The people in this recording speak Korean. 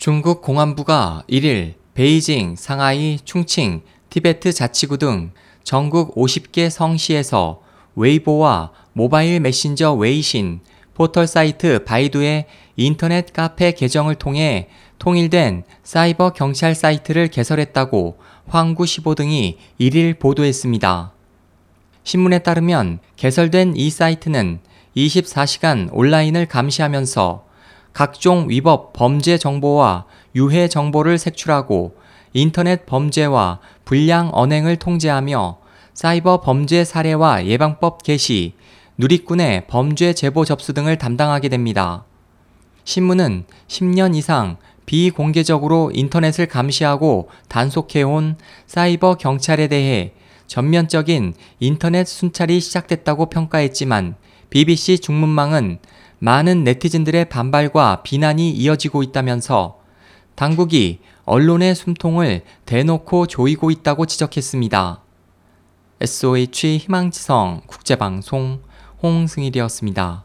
중국 공안부가 1일 베이징, 상하이, 충칭, 티베트 자치구 등 전국 50개 성시에서 웨이보와 모바일 메신저 웨이신, 포털 사이트 바이두의 인터넷 카페 계정을 통해 통일된 사이버 경찰 사이트를 개설했다고 황구15 등이 1일 보도했습니다. 신문에 따르면 개설된 이 사이트는 24시간 온라인을 감시하면서 각종 위법 범죄 정보와 유해 정보를 색출하고 인터넷 범죄와 불량 언행을 통제하며 사이버 범죄 사례와 예방법 개시, 누리꾼의 범죄 제보 접수 등을 담당하게 됩니다. 신문은 10년 이상 비공개적으로 인터넷을 감시하고 단속해온 사이버 경찰에 대해 전면적인 인터넷 순찰이 시작됐다고 평가했지만 BBC 중문망은 많은 네티즌들의 반발과 비난이 이어지고 있다면서 당국이 언론의 숨통을 대놓고 조이고 있다고 지적했습니다. SOH 희망지성 국제방송 홍승일이었습니다.